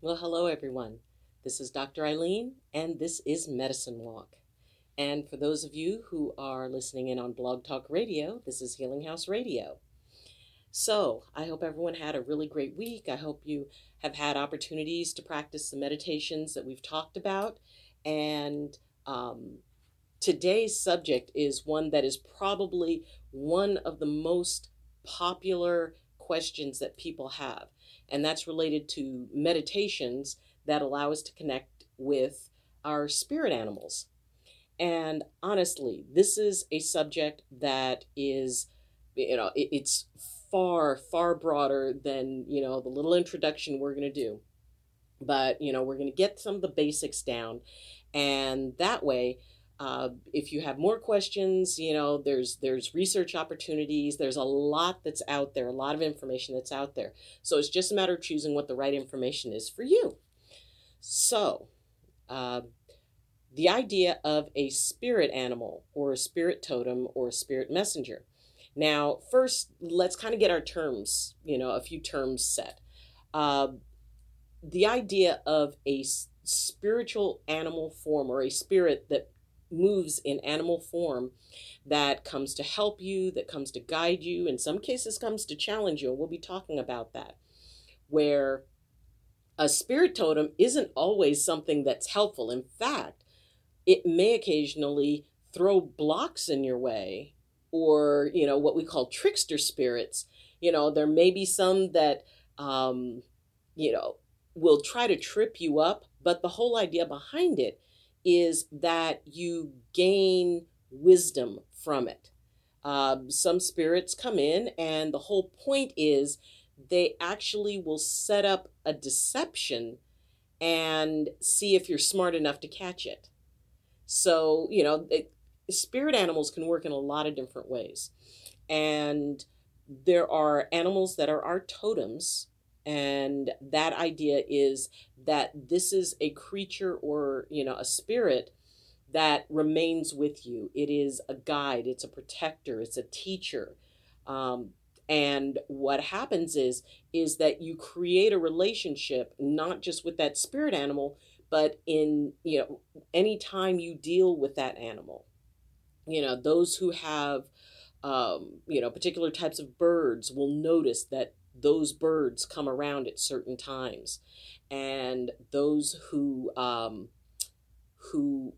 Well, hello everyone. This is Dr. Ayleen, and this is Medicine Walk. And for those of you who are listening in on Blog Talk Radio, this is Healing House Radio. So, I hope everyone had a really great week. I hope you have had opportunities to practice the meditations that we've talked about. And um, today's subject is one that is probably one of the most popular questions that people have and that's related to meditations that allow us to connect with our spirit animals. And honestly, this is a subject that is, you know, it, it's far, far broader than, you know, the little introduction we're going to do. But, you know, we're going to get some of the basics down. And that way, uh, if you have more questions, you know, there's there's research opportunities. There's a lot that's out there, a lot of information that's out there. So it's just a matter of choosing what the right information is for you. So, uh, the idea of a spirit animal or a spirit totem or a spirit messenger. Now, first, let's kind of get our terms, you know, a few terms set. Uh, the idea of a spiritual animal form or a spirit that moves in animal form that comes to help you, that comes to guide you, in some cases comes to challenge you. And we'll be talking about that. Where a spirit totem isn't always something that's helpful. In fact, it may occasionally throw blocks in your way or, you know, what we call trickster spirits. You know, there may be some that, um, you know, will try to trip you up, but the whole idea behind it is that you gain wisdom from it. Um, some spirits come in, and the whole point is they actually will set up a deception and see if you're smart enough to catch it. So, you know, it, spirit animals can work in a lot of different ways. And there are animals that are our totems and that idea is that this is a creature or you know a spirit that remains with you. It is a guide. It's a protector. It's a teacher. Um, and what happens is is that you create a relationship not just with that spirit animal but in you know anytime you deal with that animal. You know those who have um, you know particular types of birds will notice that those birds come around at certain times. And those who um, who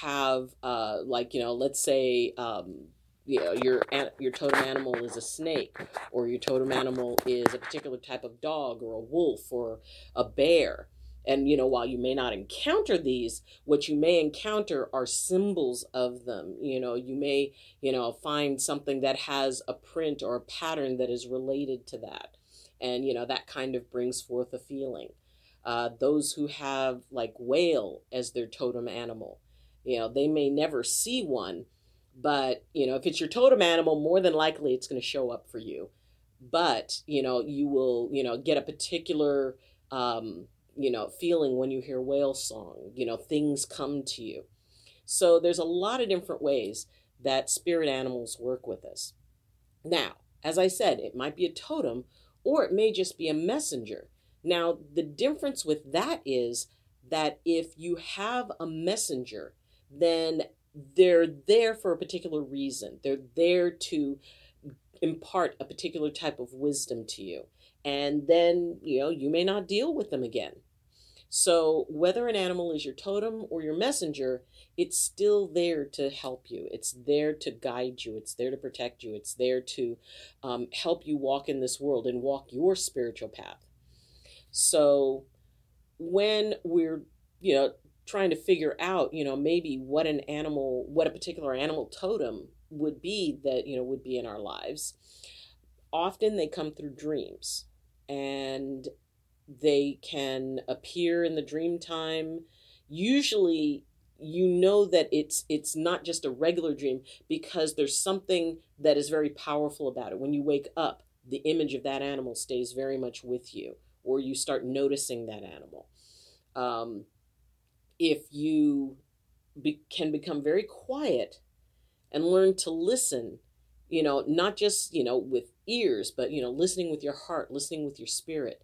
have uh, like you know let's say um, you know your your totem animal is a snake or your totem animal is a particular type of dog or a wolf or a bear and you know while you may not encounter these what you may encounter are symbols of them. You know you may you know find something that has a print or a pattern that is related to that. And you know that kind of brings forth a feeling. Uh, those who have like whale as their totem animal you know they may never see one but you know if it's your totem animal more than likely it's going to show up for you. But you know you will you know get a particular um, you know, feeling when you hear whale song, you know, things come to you. So there's a lot of different ways that spirit animals work with us. Now, as I said, it might be a totem or it may just be a messenger. Now, the difference with that is that if you have a messenger, then they're there for a particular reason. They're there to impart a particular type of wisdom to you. And then, you know, you may not deal with them again. So, whether an animal is your totem or your messenger, it's still there to help you. It's there to guide you. It's there to protect you. It's there to um, help you walk in this world and walk your spiritual path. So, when we're, you know, trying to figure out, you know, maybe what an animal, what a particular animal totem would be that, you know, would be in our lives, often they come through dreams. And they can appear in the dream time. Usually you know that it's it's not just a regular dream because there's something that is very powerful about it. When you wake up, the image of that animal stays very much with you, or you start noticing that animal. Um, if you be, can become very quiet and learn to listen, you know, not just you know with ears, but you know, listening with your heart, listening with your spirit,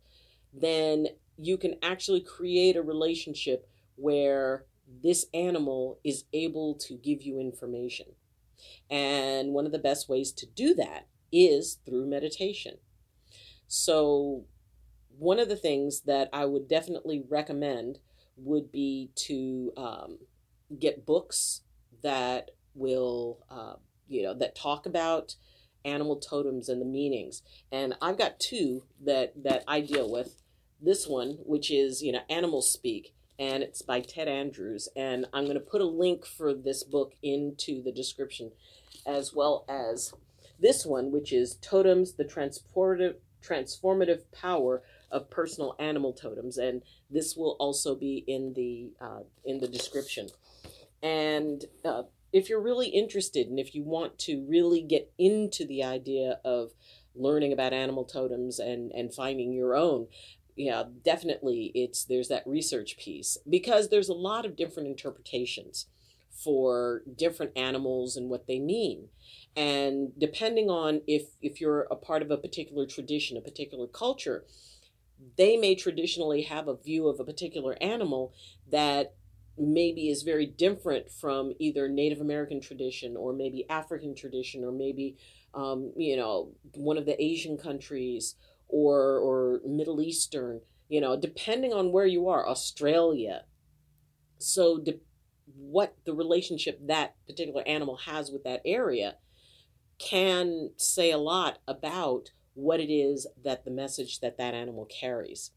then you can actually create a relationship where this animal is able to give you information. And one of the best ways to do that is through meditation. So, one of the things that I would definitely recommend would be to um, get books that will, uh, you know, that talk about animal totems and the meanings. And I've got two that that I deal with. This one, which is you know Animal Speak, and it's by Ted Andrews. And I'm going to put a link for this book into the description, as well as this one, which is Totems: The Transportive Transformative Power of Personal Animal Totems, and this will also be in the uh, in the description. And uh, if you're really interested and if you want to really get into the idea of learning about animal totems and and finding your own yeah definitely it's there's that research piece because there's a lot of different interpretations for different animals and what they mean. And depending on if if you're a part of a particular tradition a particular culture they may traditionally have a view of a particular animal that maybe is very different from either Native American tradition or maybe African tradition or maybe um, you know one of the Asian countries or or Middle Eastern you know depending on where you are Australia so de- what the relationship that particular animal has with that area can say a lot about what it is that the message that that animal carries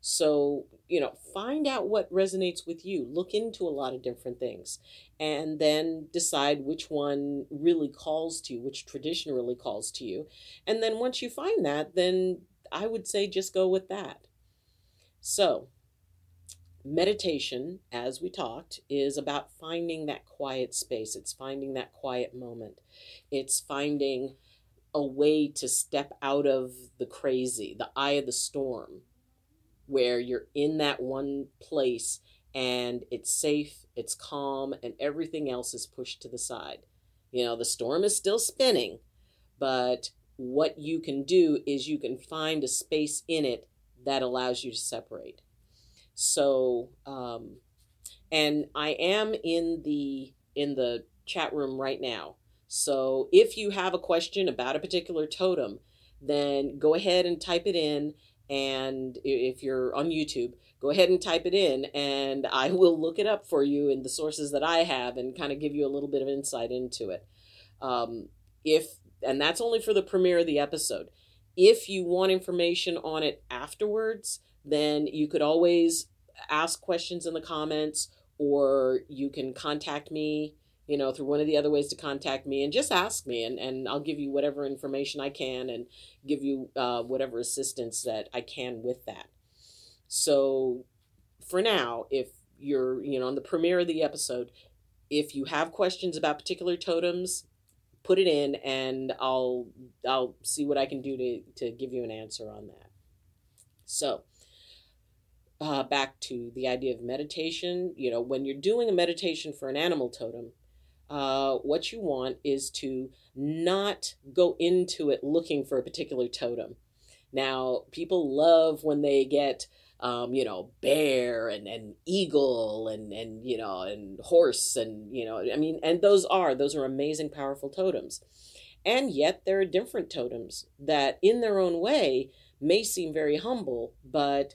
so, you know, find out what resonates with you. Look into a lot of different things and then decide which one really calls to you, which tradition really calls to you. And then once you find that, then I would say just go with that. So, meditation, as we talked, is about finding that quiet space. It's finding that quiet moment. It's finding a way to step out of the crazy, the eye of the storm, where you're in that one place and it's safe, it's calm, and everything else is pushed to the side. You know, the storm is still spinning, but what you can do is you can find a space in it that allows you to separate. So, um, and I am in the in the chat room right now. So if you have a question about a particular totem, then go ahead and type it in and if you're on YouTube, go ahead and type it in and I will look it up for you in the sources that I have and kind of give you a little bit of insight into it. Um, if and that's only for the premiere of the episode. If you want information on it afterwards, then you could always ask questions in the comments or you can contact me you know, through one of the other ways to contact me and just ask me and, and I'll give you whatever information I can and give you uh, whatever assistance that I can with that. So for now, if you're, you know, on the premiere of the episode, if you have questions about particular totems, put it in and I'll I'll see what I can do to, to give you an answer on that. So uh, back to the idea of meditation, you know, when you're doing a meditation for an animal totem, uh, what you want is to not go into it looking for a particular totem. Now, people love when they get, um, you know, bear and, and eagle and, and, you know, and horse and, you know, I mean, and those are, those are amazing, powerful totems. And yet there are different totems that in their own way may seem very humble, but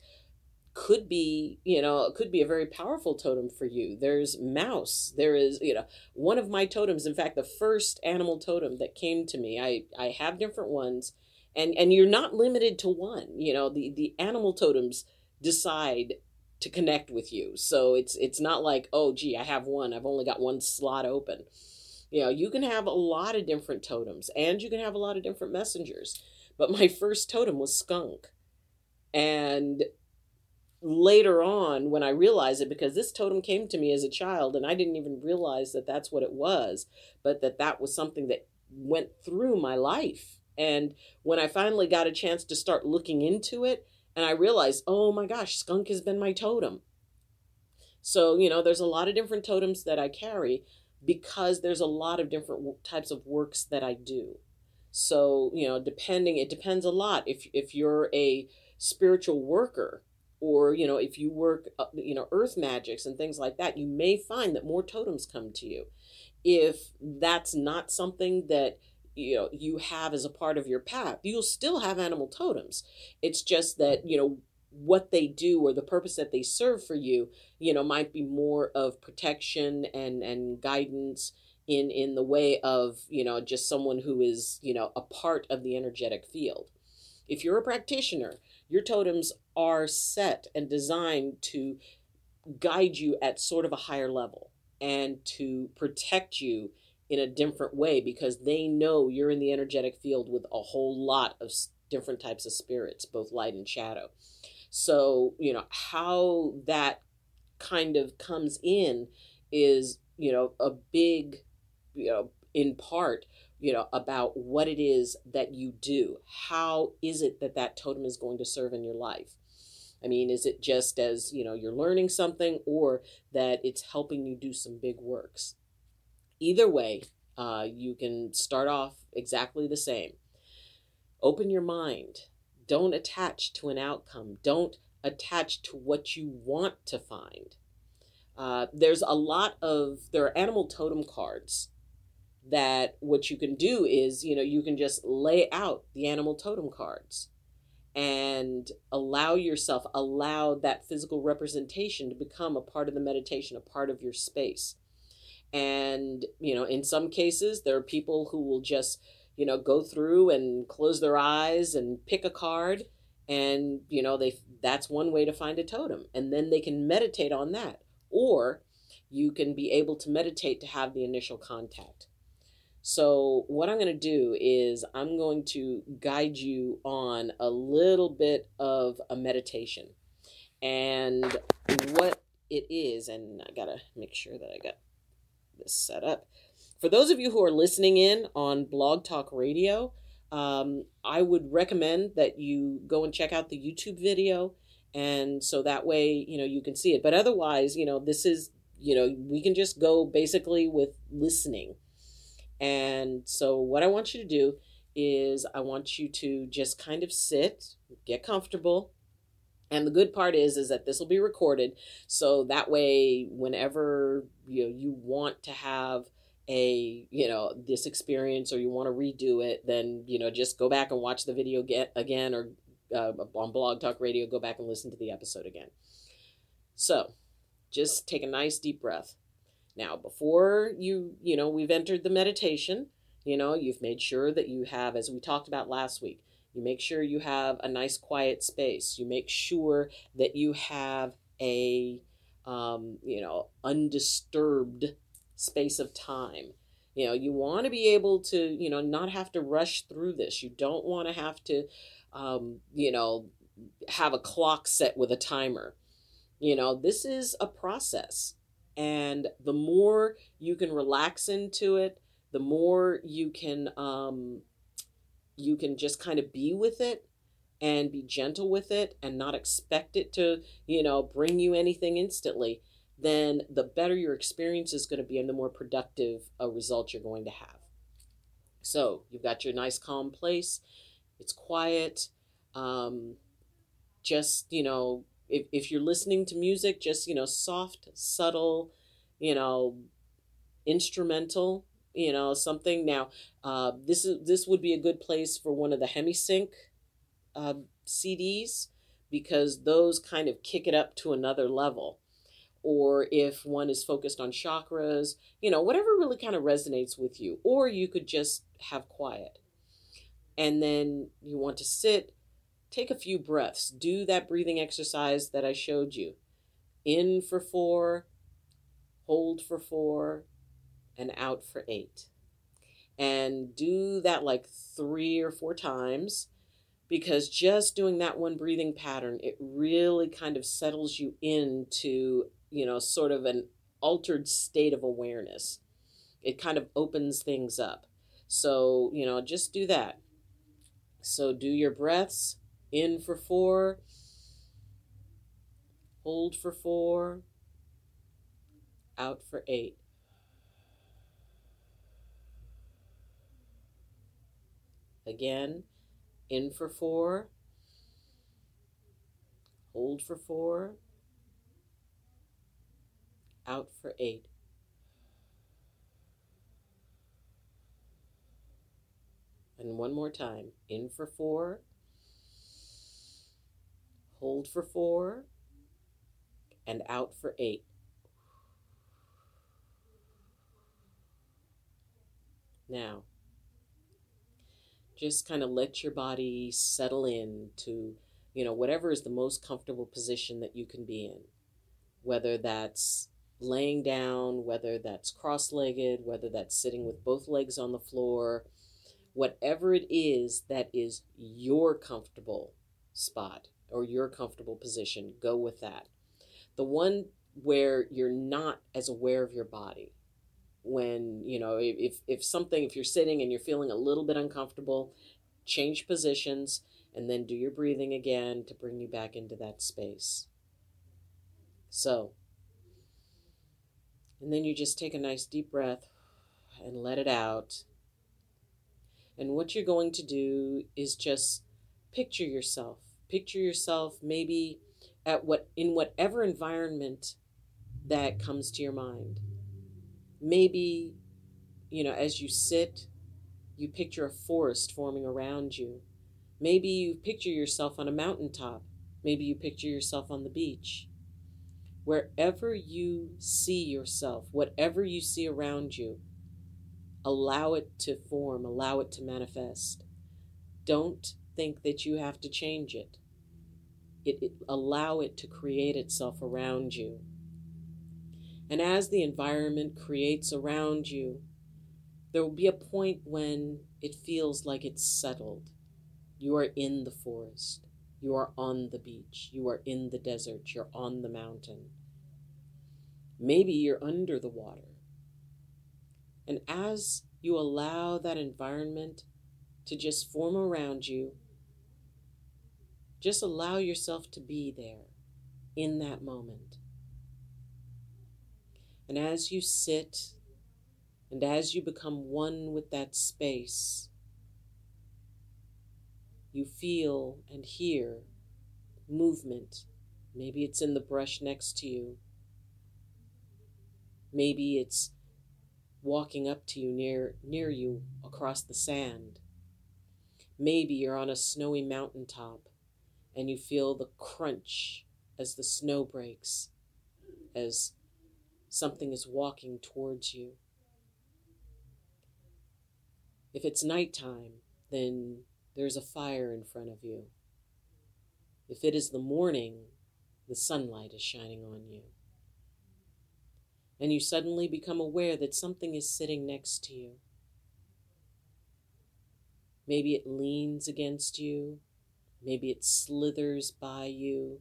could be you know could be a very powerful totem for you. There's mouse. There is you know one of my totems in fact the first animal totem that came to me i i have different ones and and you're not limited to one. You know the the animal totems decide to connect with you. So it's it's not like oh gee i have one i've only got one slot open. You know you can have a lot of different totems and you can have a lot of different messengers. But my first totem was skunk. And later on when I realized it, because this totem came to me as a child and I didn't even realize that that's what it was, but that that was something that went through my life. And when I finally got a chance to start looking into it, and I realized, oh my gosh, skunk has been my totem. So, you know, there's a lot of different totems that I carry because there's a lot of different types of works that I do. So, you know, depending, it depends a lot. If, if you're a spiritual worker, or you know if you work uh, you know earth magics and things like that you may find that more totems come to you if that's not something that you know you have as a part of your path you'll still have animal totems. It's just that you know what they do or the purpose that they serve for you you know might be more of protection and and guidance in in the way of you know just someone who is you know a part of the energetic field. If you're a practitioner your totems are set and designed to guide you at sort of a higher level and to protect you in a different way because they know you're in the energetic field with a whole lot of different types of spirits, both light and shadow. So, you know, how that kind of comes in is, you know, a big, you know, in part, you know, about what it is that you do. How is it that that totem is going to serve in your life? I mean, is it just as, you know, you're learning something or that it's helping you do some big works? Either way, uh, you can start off exactly the same. Open your mind. Don't attach to an outcome. Don't attach to what you want to find. Uh, there's a lot of, there are animal totem cards that what you can do is, you know, you can just lay out the animal totem cards and allow yourself, allow that physical representation to become a part of the meditation, a part of your space. And, you know, in some cases, there are people who will just, you know, go through and close their eyes and pick a card. And, you know, they that's one way to find a totem. And then they can meditate on that. Or you can be able to meditate to have the initial contact. So, what I'm going to do is I'm going to guide you on a little bit of a meditation. And what it is, and I got to make sure that I got this set up. For those of you who are listening in on Blog Talk Radio, um, I would recommend that you go and check out the YouTube video. And so that way, you know, you can see it. But otherwise, you know, this is, you know, we can just go basically with listening and so, what I want you to do is, I want you to just kind of sit, get comfortable. And the good part is, is that this will be recorded, so that way, whenever you know, you want to have a you know this experience or you want to redo it, then you know just go back and watch the video get again, or uh, on Blog Talk Radio, go back and listen to the episode again. So, just take a nice deep breath. Now, before you, you know, we've entered the meditation, you know, you've made sure that you have, as we talked about last week, you make sure you have a nice quiet space. You make sure that you have a, um, you know, undisturbed space of time. You know, you want to be able to, you know, not have to rush through this. You don't want to have to, um, you know, have a clock set with a timer. You know, this is a process. And the more you can relax into it, the more you can um, you can just kind of be with it and be gentle with it and not expect it to, you know, bring you anything instantly, then the better your experience is going to be and the more productive a result you're going to have. So you've got your nice calm place. It's quiet. Um, just, you know, if, if you're listening to music, just, you know, soft, subtle, you know, instrumental, you know, something. Now, uh, this is this would be a good place for one of the HemiSync uh, CDs because those kind of kick it up to another level. Or if one is focused on chakras, you know, whatever really kind of resonates with you. Or you could just have quiet. And then you want to sit take a few breaths. Do that breathing exercise that I showed you. In for four, hold for four, and out for eight. And do that like three or four times because just doing that one breathing pattern, it really kind of settles you into, you know, sort of an altered state of awareness. It kind of opens things up. So, you know, just do that. So, do your breaths in for four. Hold for four. Out for eight. Again, in for four. Hold for four. Out for eight. And one more time. In for four. Hold for four. And out for eight. Now, just kind of let your body settle in to, you know, whatever is the most comfortable position that you can be in. Whether that's laying down, whether that's cross legged, whether that's sitting with both legs on the floor, whatever it is that is your comfortable spot or your comfortable position, go with that. The one where you're not as aware of your body. When, you know, if, if something, if you're sitting and you're feeling a little bit uncomfortable, change positions and then do your breathing again to bring you back into that space. So, and then you just take a nice deep breath and let it out and what you're going to do is just picture yourself. Picture yourself maybe at what in whatever environment that comes to your mind. Maybe, you know, as you sit, you picture a forest forming around you. Maybe you picture yourself on a mountaintop. Maybe you picture yourself on the beach. Wherever you see yourself, whatever you see around you, Allow it to form, allow it to manifest. Don't think that you have to change it. It, it, allow it to create itself around you. And as the environment creates around you, there will be a point when it feels like it's settled. You are in the forest. You are on the beach. You are in the desert. You're on the mountain. Maybe you're under the water. And as you allow that environment to just form around you, just allow yourself to be there in that moment. And as you sit and as you become one with that space, you feel and hear movement. Maybe it's in the brush next to you. Maybe it's walking up to you near near you across the sand. Maybe you're on a snowy mountaintop and you feel the crunch as the snow breaks, as something is walking towards you. If it's nighttime, then there's a fire in front of you. If it is the morning, the sunlight is shining on you and you suddenly become aware that something is sitting next to you. Maybe it leans against you, maybe it slithers by you,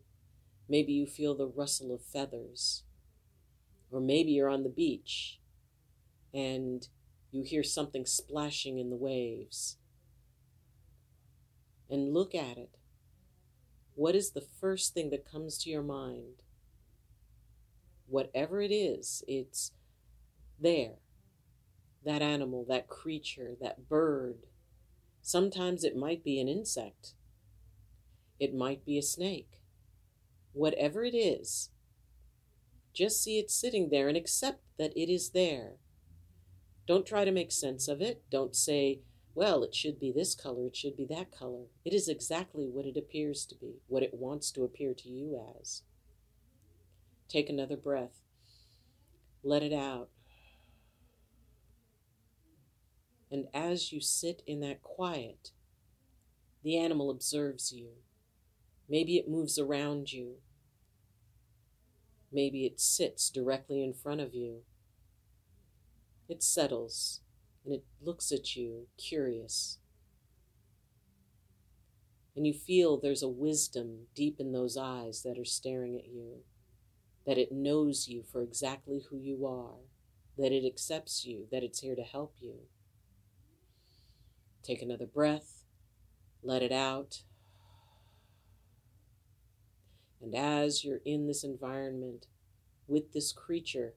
maybe you feel the rustle of feathers, or maybe you're on the beach and you hear something splashing in the waves. And look at it. What is the first thing that comes to your mind? whatever it is, it's there. That animal, that creature, that bird. Sometimes it might be an insect, it might be a snake. Whatever it is, just see it sitting there and accept that it is there. Don't try to make sense of it. Don't say, well, it should be this color, it should be that color. It is exactly what it appears to be, what it wants to appear to you as. Take another breath. Let it out. And as you sit in that quiet, the animal observes you. Maybe it moves around you. Maybe it sits directly in front of you. It settles and it looks at you, curious. And you feel there's a wisdom deep in those eyes that are staring at you that it knows you for exactly who you are, that it accepts you, that it's here to help you. Take another breath, let it out. And as you're in this environment with this creature,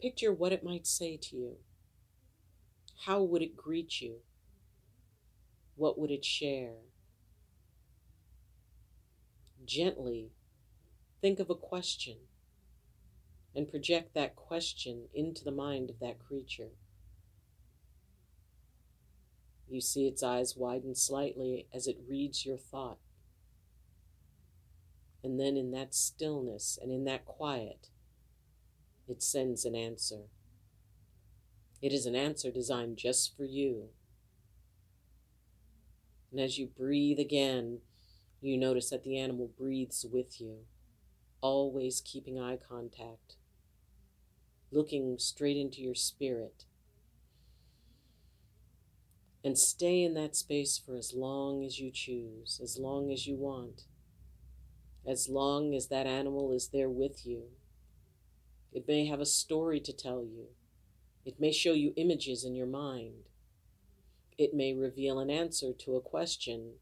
picture what it might say to you. How would it greet you? What would it share? gently think of a question and project that question into the mind of that creature. You see its eyes widen slightly as it reads your thought. And then, in that stillness and in that quiet, it sends an answer. It is an answer designed just for you. And as you breathe again, you notice that the animal breathes with you, always keeping eye contact, looking straight into your spirit. And stay in that space for as long as you choose, as long as you want, as long as that animal is there with you. It may have a story to tell you. It may show you images in your mind. It may reveal an answer to a question,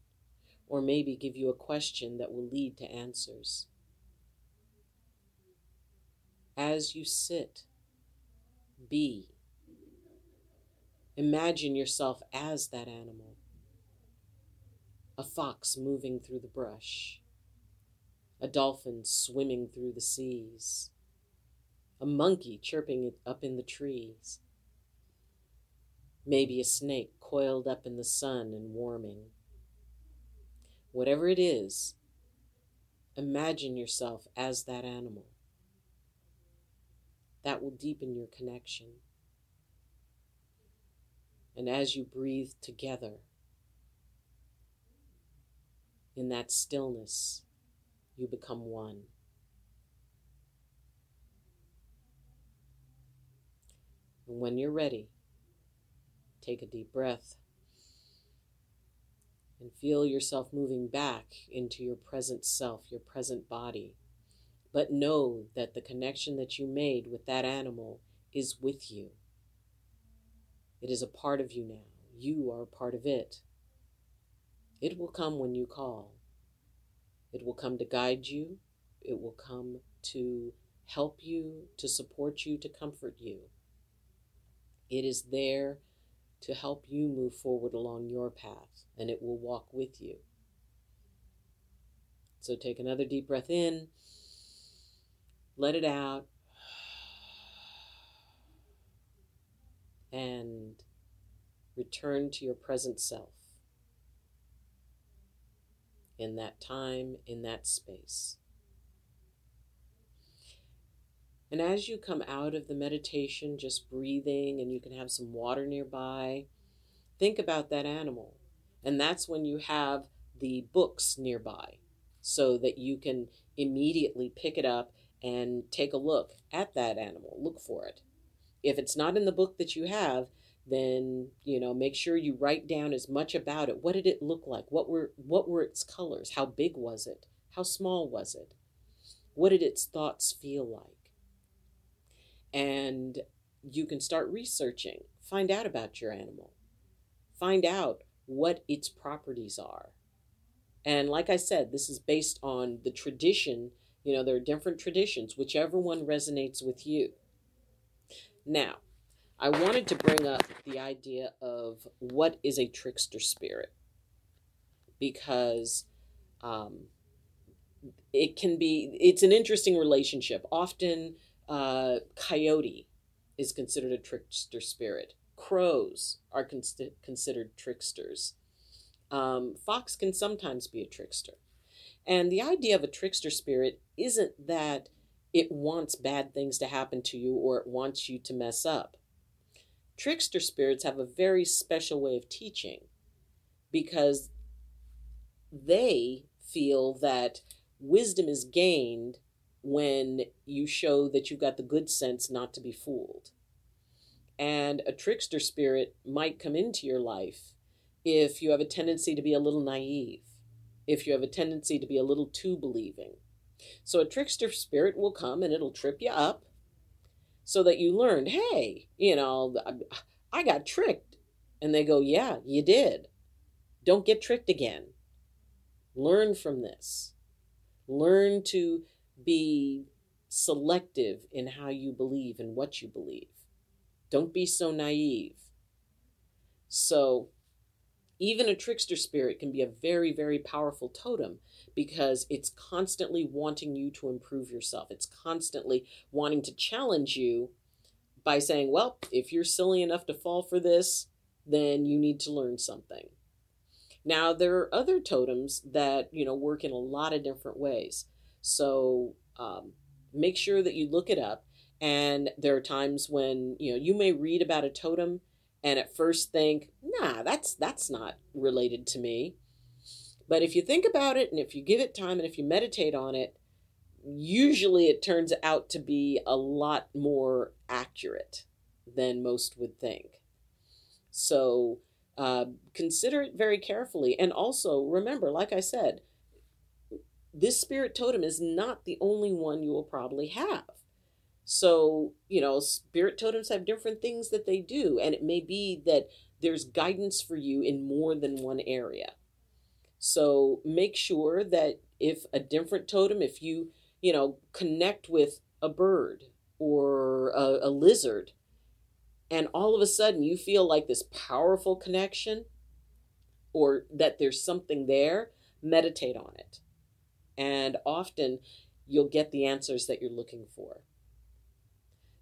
or maybe give you a question that will lead to answers. As you sit, be. Imagine yourself as that animal a fox moving through the brush, a dolphin swimming through the seas, a monkey chirping up in the trees, maybe a snake coiled up in the sun and warming. Whatever it is, imagine yourself as that animal. That will deepen your connection. And as you breathe together in that stillness, you become one. And when you're ready, take a deep breath and feel yourself moving back into your present self, your present body. But know that the connection that you made with that animal is with you. It is a part of you now. You are a part of it. It will come when you call. It will come to guide you. It will come to help you, to support you, to comfort you. It is there to help you move forward along your path, and it will walk with you. So take another deep breath in, let it out, and return to your present self in that time, in that space. And as you come out of the meditation, just breathing, and you can have some water nearby, think about that animal. And that's when you have the books nearby so that you can immediately pick it up and take a look at that animal, look for it. If it's not in the book that you have, then you know make sure you write down as much about it. What did it look like? What were what were its colors? How big was it? How small was it? What did its thoughts feel like? And you can start researching, find out about your animal, find out what its properties are. And like I said, this is based on the tradition. You know, there are different traditions, whichever one resonates with you. Now, I wanted to bring up the idea of what is a trickster spirit because um, it can be, it's an interesting relationship. Often, uh, coyote is considered a trickster spirit. Crows are con- considered tricksters. Um, fox can sometimes be a trickster. And the idea of a trickster spirit isn't that it wants bad things to happen to you or it wants you to mess up. Trickster spirits have a very special way of teaching because they feel that wisdom is gained when you show that you've got the good sense not to be fooled. And a trickster spirit might come into your life if you have a tendency to be a little naive, if you have a tendency to be a little too believing. So a trickster spirit will come and it'll trip you up so that you learned, hey, you know, I got tricked. And they go, yeah, you did. Don't get tricked again. Learn from this. Learn to be selective in how you believe and what you believe. Don't be so naive. So, Even a trickster spirit can be a very, very powerful totem because it's constantly wanting you to improve yourself. It's constantly wanting to challenge you by saying, well, if you're silly enough to fall for this, then you need to learn something. Now, there are other totems that, you know, work in a lot of different ways. So um, make sure that you look it up. And there are times when, you know, you may read about a totem and at first think, nah, that's that's not related to me. But if you think about it and if you give it time and if you meditate on it, usually it turns out to be a lot more accurate than most would think. So uh, consider it very carefully. And also remember, like I said, this spirit totem is not the only one you will probably have. So, you know, spirit totems have different things that they do, and it may be that there's guidance for you in more than one area. So, make sure that if a different totem, if you, you know, connect with a bird or a, a lizard, and all of a sudden you feel like this powerful connection or that there's something there, meditate on it. And often you'll get the answers that you're looking for.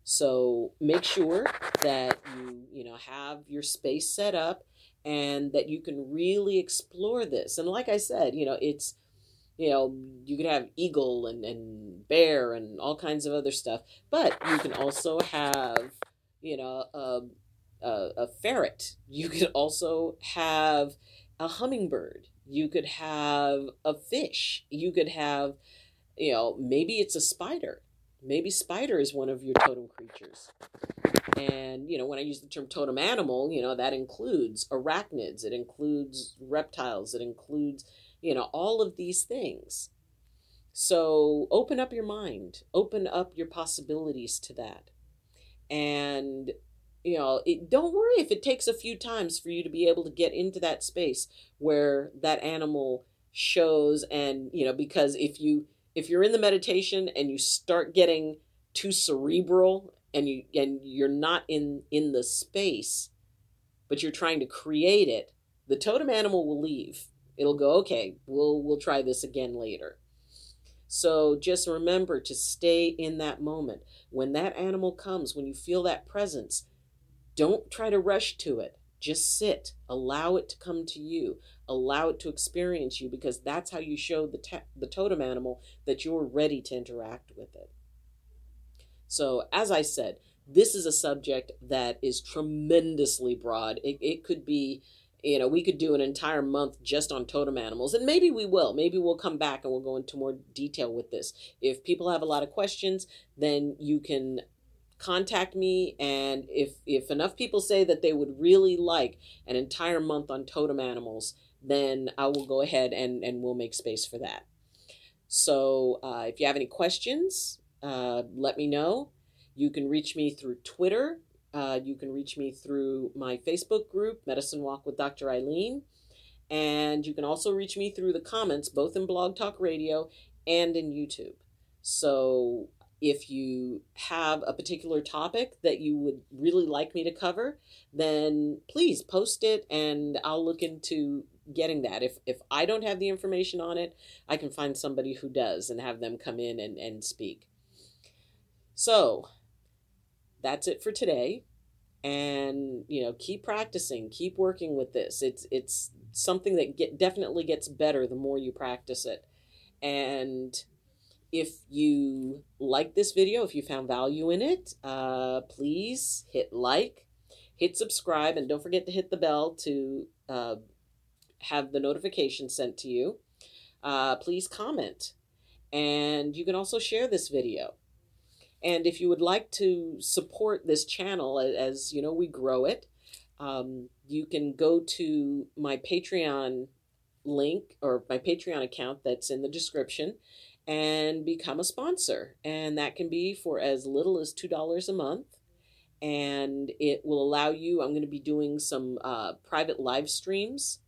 So make sure that you, you know, have your space set up and that you can really explore this. And like I said, you know, it's you know, you could have eagle and, and bear and all kinds of other stuff, but you can also have, you know, a, a, a ferret. You could also have a hummingbird. You could have a fish. You could have, you know, maybe it's a spider. Maybe spider is one of your totem creatures. And, you know, when I use the term totem animal, you know, that includes arachnids, it includes reptiles, it includes, you know, all of these things. So open up your mind, open up your possibilities to that. And, you know, it, don't worry if it takes a few times for you to be able to get into that space where that animal shows and, you know, because if you if you're in the meditation and you start getting too cerebral and you and you're not in in the space but you're trying to create it the totem animal will leave. It'll go okay we'll we'll try this again later. So just remember to stay in that moment. When that animal comes when you feel that presence don't try to rush to it just sit, allow it to come to you, allow it to experience you, because that's how you show the, te- the totem animal that you're ready to interact with it. So, as I said, this is a subject that is tremendously broad. It, it could be, you know, we could do an entire month just on totem animals, and maybe we will. Maybe we'll come back and we'll go into more detail with this. If people have a lot of questions, then you can contact me and if if enough people say that they would really like an entire month on totem animals then i will go ahead and and we'll make space for that. So uh, if you have any questions uh, let me know. You can reach me through twitter. Uh, you can reach me through my facebook group medicine walk with dr ayleen. And you can also reach me through the comments both in blog talk radio and in youtube. So if you have a particular topic that you would really like me to cover, then please post it and I'll look into getting that. If if I don't have the information on it, I can find somebody who does and have them come in and, and speak. So that's it for today. And you know, keep practicing, keep working with this. It's it's something that get definitely gets better the more you practice it. And if you like this video, if you found value in it, uh, please hit like, hit subscribe, and don't forget to hit the bell to uh, have the notification sent to you. Uh, please comment. And you can also share this video. And if you would like to support this channel as, you know we grow it, um, you can go to my Patreon link or my Patreon account that's in the description and become a sponsor. And that can be for as little as $2 a month. And it will allow you, I'm going to be doing some uh, private live streams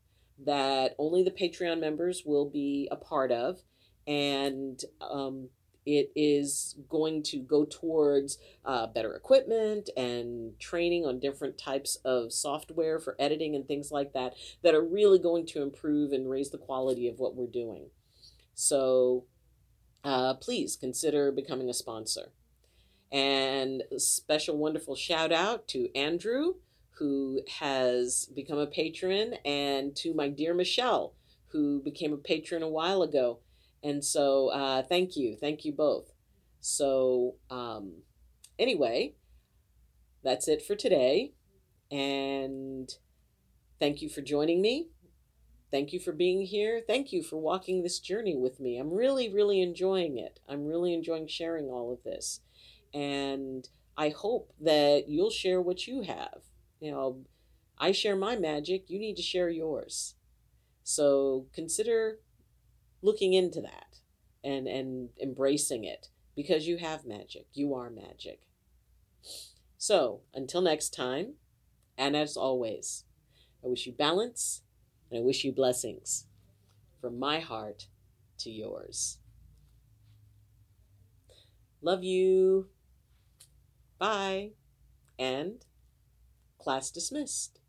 that only the Patreon members will be a part of. And um, it is going to go towards uh, better equipment and training on different types of software for editing and things like that that are really going to improve and raise the quality of what we're doing. So uh, please consider becoming a sponsor. And a special wonderful shout out to Andrew, who has become a patron, and to my dear Michelle, who became a patron a while ago. And so, uh, thank you. Thank you both. So, um, anyway, that's it for today. And thank you for joining me. Thank you for being here. Thank you for walking this journey with me. I'm really, really enjoying it. I'm really enjoying sharing all of this. And I hope that you'll share what you have. You know, I share my magic, you need to share yours. So consider looking into that and and embracing it because you have magic. You are magic. So, until next time, and as always, I wish you balance and I wish you blessings from my heart to yours. Love you. Bye. And class dismissed.